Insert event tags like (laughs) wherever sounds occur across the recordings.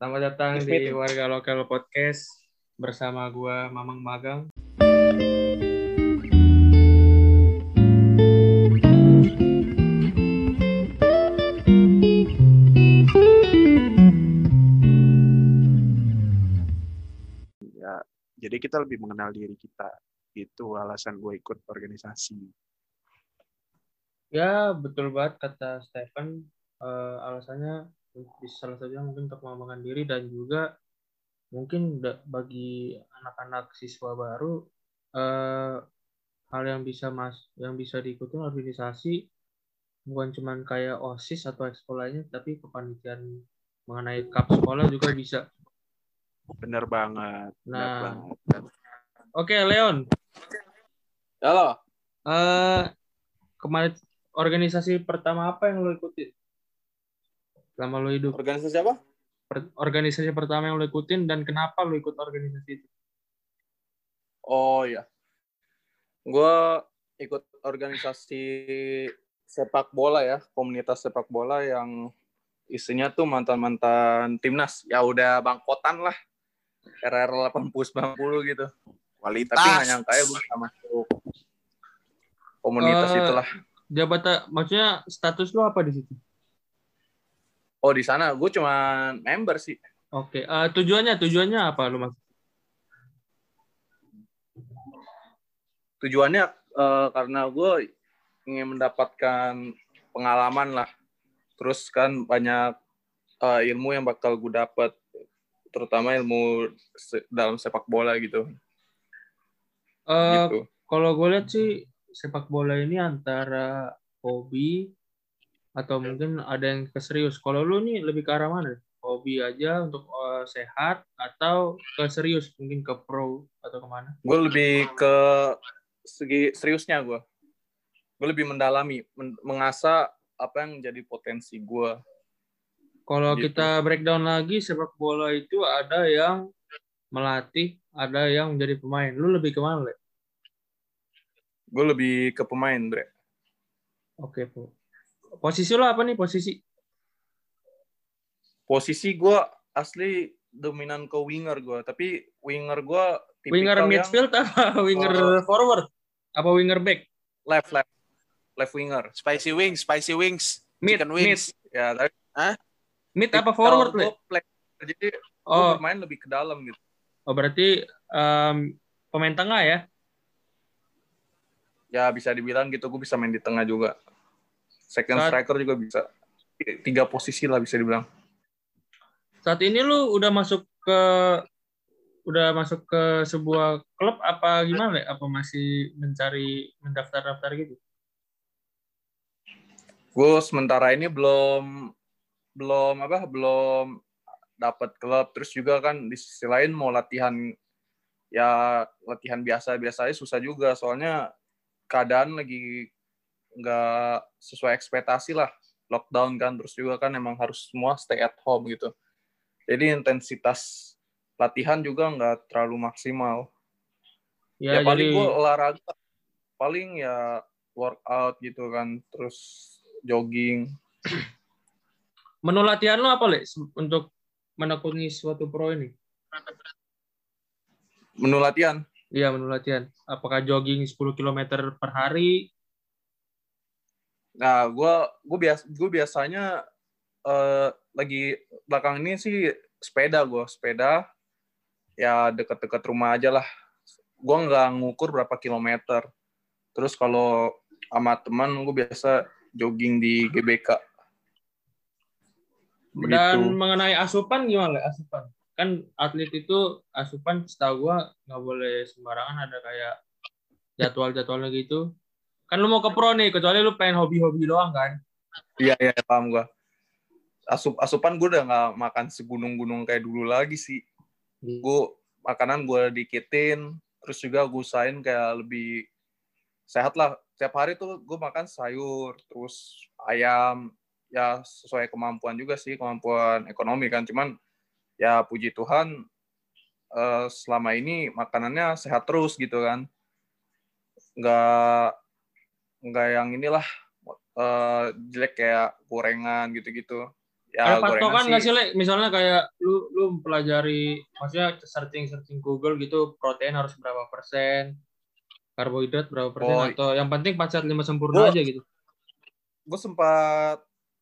Selamat datang Yes, di meeting. Warga Lokal Podcast bersama gua Mamang Magang. ya jadi kita lebih mengenal diri kita itu alasan gue ikut organisasi Ya, betul banget kata Stephen. Eh, alasannya salah satunya mungkin untuk mengembangkan diri dan juga mungkin bagi anak-anak siswa baru eh, hal yang bisa mas yang bisa diikuti organisasi bukan cuman kayak OSIS atau lainnya tapi kepanitiaan mengenai cup sekolah juga bisa. bener banget Nah. banget Oke, Leon. Halo, Eh kemarin organisasi pertama apa yang lo ikutin? Selama lo hidup. organisasi apa? Per- organisasi pertama yang lo ikutin dan kenapa lo ikut organisasi itu? Oh iya, gue ikut organisasi sepak bola ya, komunitas sepak bola yang isinya tuh mantan-mantan timnas. Ya udah bangkotan lah, era-era 80-90 gitu. kualitas Tapi nggak nyangka ya gue bisa masuk komunitas Eh, itulah. Jabatan, maksudnya status lo apa di situ? Oh di sana gue cuma member sih. Oke, eh, tujuannya tujuannya apa lo mas? Tujuannya eh, karena gue ingin mendapatkan pengalaman lah. Terus kan banyak eh, ilmu yang bakal gue dapat, terutama ilmu se- dalam sepak bola gitu. Eh, gitu. Kalau gue lihat sih sepak bola ini antara hobi atau mungkin ada yang keserius. Kalau lu nih lebih ke arah mana? Hobi aja untuk eh, sehat atau ke serius mungkin ke pro atau ke mana? Gue lebih ke segi seriusnya gue. Gue lebih mendalami, men- mengasah apa yang jadi potensi gue. Kalau Gitu. kita breakdown lagi sepak bola itu ada yang melatih, ada yang menjadi pemain. Lu lebih ke mana, Le? Gue lebih ke pemain, Bre. Oke, Po. Posisi lu apa nih posisi? Posisi gue asli dominan ke winger gue, tapi winger gue Winger midfield apa (laughs) winger Oh. forward? Apa winger back? left left left winger. spicy wings spicy wings Mid, chicken mid. wings Ya, tapi Mid apa forward, play, jadi gue Oh, bermain lebih ke dalam gitu. oh berarti em, pemain tengah ya? Ya bisa dibilang gitu, gue bisa main di tengah juga. Second Saat- striker juga bisa. Tiga posisi lah bisa dibilang. Saat ini lu udah masuk ke udah masuk ke sebuah klub apa gimana, Le? Apa masih mencari mendaftar-daftar gitu? Gue sementara ini belum belum apa belum dapat klub terus juga kan di sisi lain mau latihan ya latihan biasa biasa aja susah juga soalnya keadaan lagi nggak sesuai ekspektasi lah lockdown kan terus juga kan emang harus semua stay at home gitu jadi intensitas latihan juga nggak terlalu maksimal Ya, ya, paling jadi gue olahraga paling ya workout gitu kan terus jogging menu latihan lu apa, Le? Untuk menekuni suatu pro ini? menu latihan Iya, menu latihan. Apakah jogging 10 km per hari? Nah gue gue bias gue biasanya eh, lagi belakang ini sih sepeda gue sepeda ya deket-deket rumah aja lah gue nggak ngukur berapa kilometer terus kalau sama teman gue biasa jogging di GBK Dan Begitu. mengenai asupan gimana? Asupan. Kan atlet itu asupan setahu gua nggak boleh sembarangan ada kayak jadwal-jadwalnya gitu. Kan lu mau ke pro nih, kecuali lu pengen hobi-hobi doang kan? Iya iya paham gua. Asup asupan gue udah nggak makan segunung-gunung kayak dulu lagi sih. Gue makanan gue dikitin, terus juga gue usahain kayak lebih sehat lah. Tiap hari tuh gue makan sayur, terus ayam, ya sesuai kemampuan juga sih, kemampuan ekonomi kan. Cuman ya puji Tuhan eh, selama ini makanannya sehat terus gitu kan. Nggak nggak yang inilah eh, jelek kayak gorengan gitu-gitu. ya Ada patokan nggak sih, Le? Misalnya kayak lu lu pelajari, maksudnya searching searching Google gitu, protein harus berapa persen, karbohidrat berapa persen, Oh, atau yang penting pacat lima sempurna Gua- aja gitu. gue sempat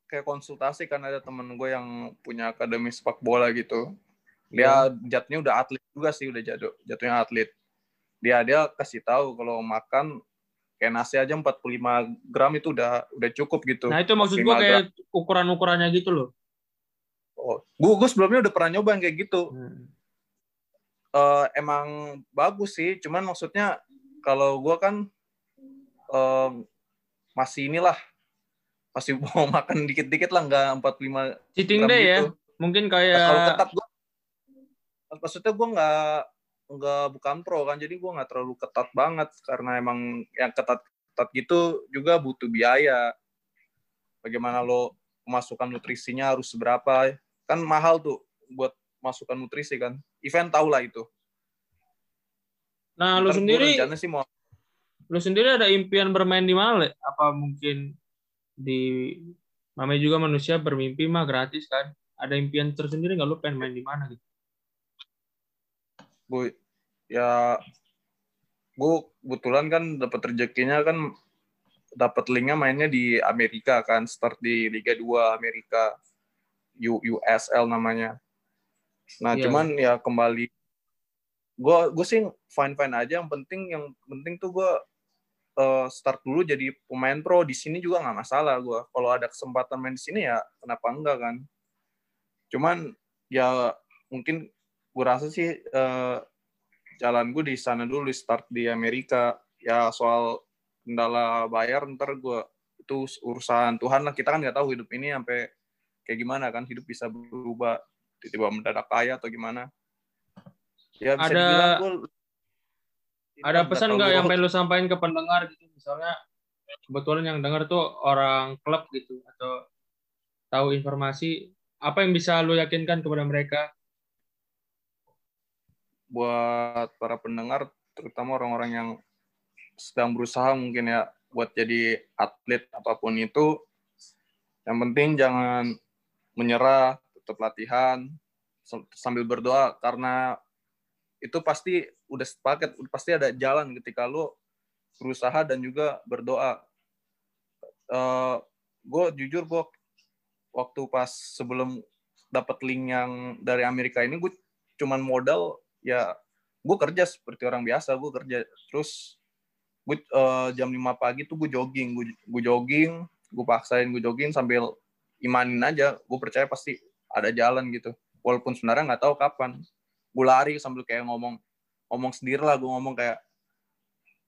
kayak konsultasi kan ada temen gue yang punya akademi sepak bola gitu dia jatuhnya udah atlet juga sih udah jatuh jatuhnya atlet dia dia kasih tahu kalau makan kayak nasi aja 45 gram itu udah udah cukup gitu Nah itu maksud gua 45 gram. kayak ukuran-ukurannya gitu loh. oh, gue gue sebelumnya udah pernah nyoba yang kayak gitu Hmm. Eh, emang bagus sih cuman maksudnya kalau gue kan eh, masih inilah masih (laughs) mau makan dikit-dikit lah nggak 45 Cheating gram day ya, gitu. mungkin Nah, kalau kayak ketat gue maksudnya gue nggak nggak bukan pro kan jadi gue nggak terlalu ketat banget karena emang yang ketat ketat gitu juga butuh biaya bagaimana lo masukkan nutrisinya harus seberapa kan mahal tuh buat masukkan nutrisi kan event tau lah itu Nah, Ntar gua sendiri sih mau lu sendiri ada impian bermain di mana, Le? Apa mungkin di namanya juga manusia bermimpi mah gratis kan? Ada impian tersendiri nggak lu pengen main di mana gitu? Gue ya gue kebetulan kan dapat rezekinya kan dapat linknya mainnya di Amerika kan start di Liga 2 Amerika U- USL namanya. Nah Iya. cuman ya kembali gue gue sih fine fine aja. Yang penting yang penting tuh gue eh, start dulu jadi pemain pro. Di sini juga nggak masalah gue kalau ada kesempatan main di sini ya kenapa enggak kan? Cuman ya mungkin gue rasa sih eh, jalan gue di sana dulu di start di Amerika ya soal kendala bayar ntar gue itu urusan Tuhan lah kita kan nggak tahu hidup ini sampai kayak gimana kan hidup bisa berubah tiba-tiba mendadak kaya atau gimana ya bisa Ada- dibilang gue Ada pesan nggak yang pengen lu sampaikan ke pendengar gitu? Misalnya kebetulan yang dengar tuh orang klub gitu atau tahu informasi apa yang bisa lu yakinkan kepada mereka? Buat para pendengar terutama orang-orang yang sedang berusaha mungkin ya buat jadi atlet apa pun itu. Yang penting jangan menyerah tetap latihan sam- sambil berdoa karena itu pasti udah sepaket pasti ada jalan ketika lo berusaha dan juga berdoa. Eh gue jujur gue waktu pas sebelum dapat link yang dari Amerika ini gue cuman modal ya gue kerja seperti orang biasa gue kerja. Terus gue eh, jam 5 pagi tuh gue jogging gue gue jogging gue paksain gue jogging sambil imanin aja. Gue percaya pasti ada jalan gitu. Walaupun sebenarnya nggak tahu kapan. Gue lari sambil kayak ngomong ngomong sendiri lah gue ngomong kayak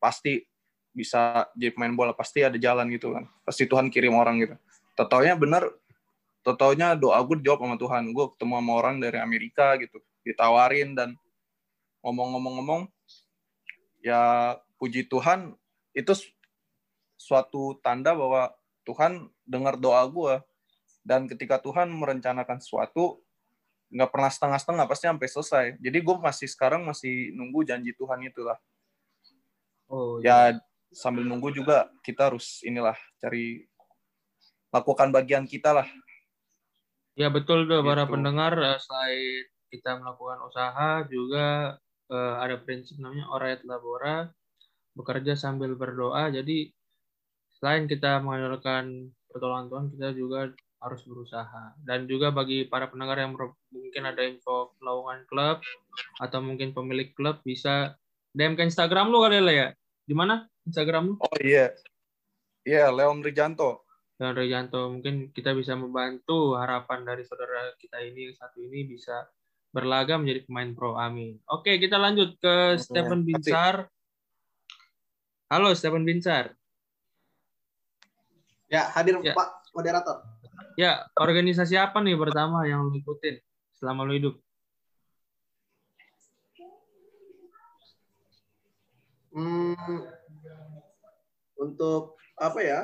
pasti bisa jadi pemain bola pasti ada jalan gitu kan. Pasti Tuhan kirim orang gitu. Totaunya bener Totaunya doa gue dijawab sama Tuhan. Gue ketemu sama orang dari Amerika gitu ditawarin dan ngomong-ngomong-ngomong ya puji Tuhan itu su- suatu tanda bahwa Tuhan dengar doa gue dan ketika Tuhan merencanakan sesuatu nggak pernah setengah-setengah pasti sampai selesai. Jadi gue masih sekarang masih nunggu janji Tuhan itulah Oh ya sambil nunggu juga kita harus inilah cari lakukan bagian kita lah. Ya betul tuh para Gitu. pendengar eh, selain kita melakukan usaha juga eh, ada prinsip namanya ora et labora bekerja sambil berdoa. Jadi selain kita mengandalkan pertolongan Tuhan kita juga harus berusaha. Dan juga bagi para pendengar yang mungkin ada info lowongan klub atau mungkin pemilik klub bisa DM ke Instagram lu kali ya. Di mana Instagram lu? oh iya iya Leon Rijanto dan Rejanto mungkin kita bisa membantu harapan dari saudara kita ini yang satu ini bisa berlaga menjadi pemain pro amin oke kita lanjut ke Stephen kasih. Binsar halo Stephen Binsar Ya, hadir Ya. Pak moderator. ya organisasi apa nih pertama yang lu ikutin selama lu hidup Hmm, untuk apa ya?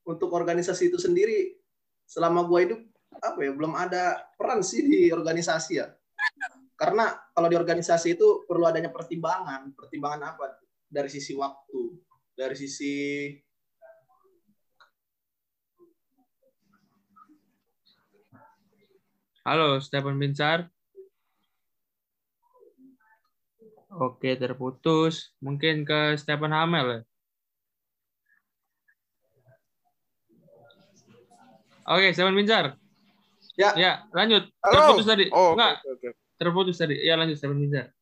Untuk organisasi itu sendiri selama gua hidup apa ya belum ada peran sih di organisasi ya. Karena kalau di organisasi itu perlu adanya pertimbangan. Pertimbangan apa? Dari sisi waktu, dari sisi Halo, Stephen Binsar. Oke, terputus. Mungkin ke Stephen Hamel ya? Oke, Stephen Binsar. Ya. Ya, lanjut. Halo. Terputus tadi. Oh, Enggak, oke, oke. Terputus tadi. Ya, lanjut Stephen Binsar.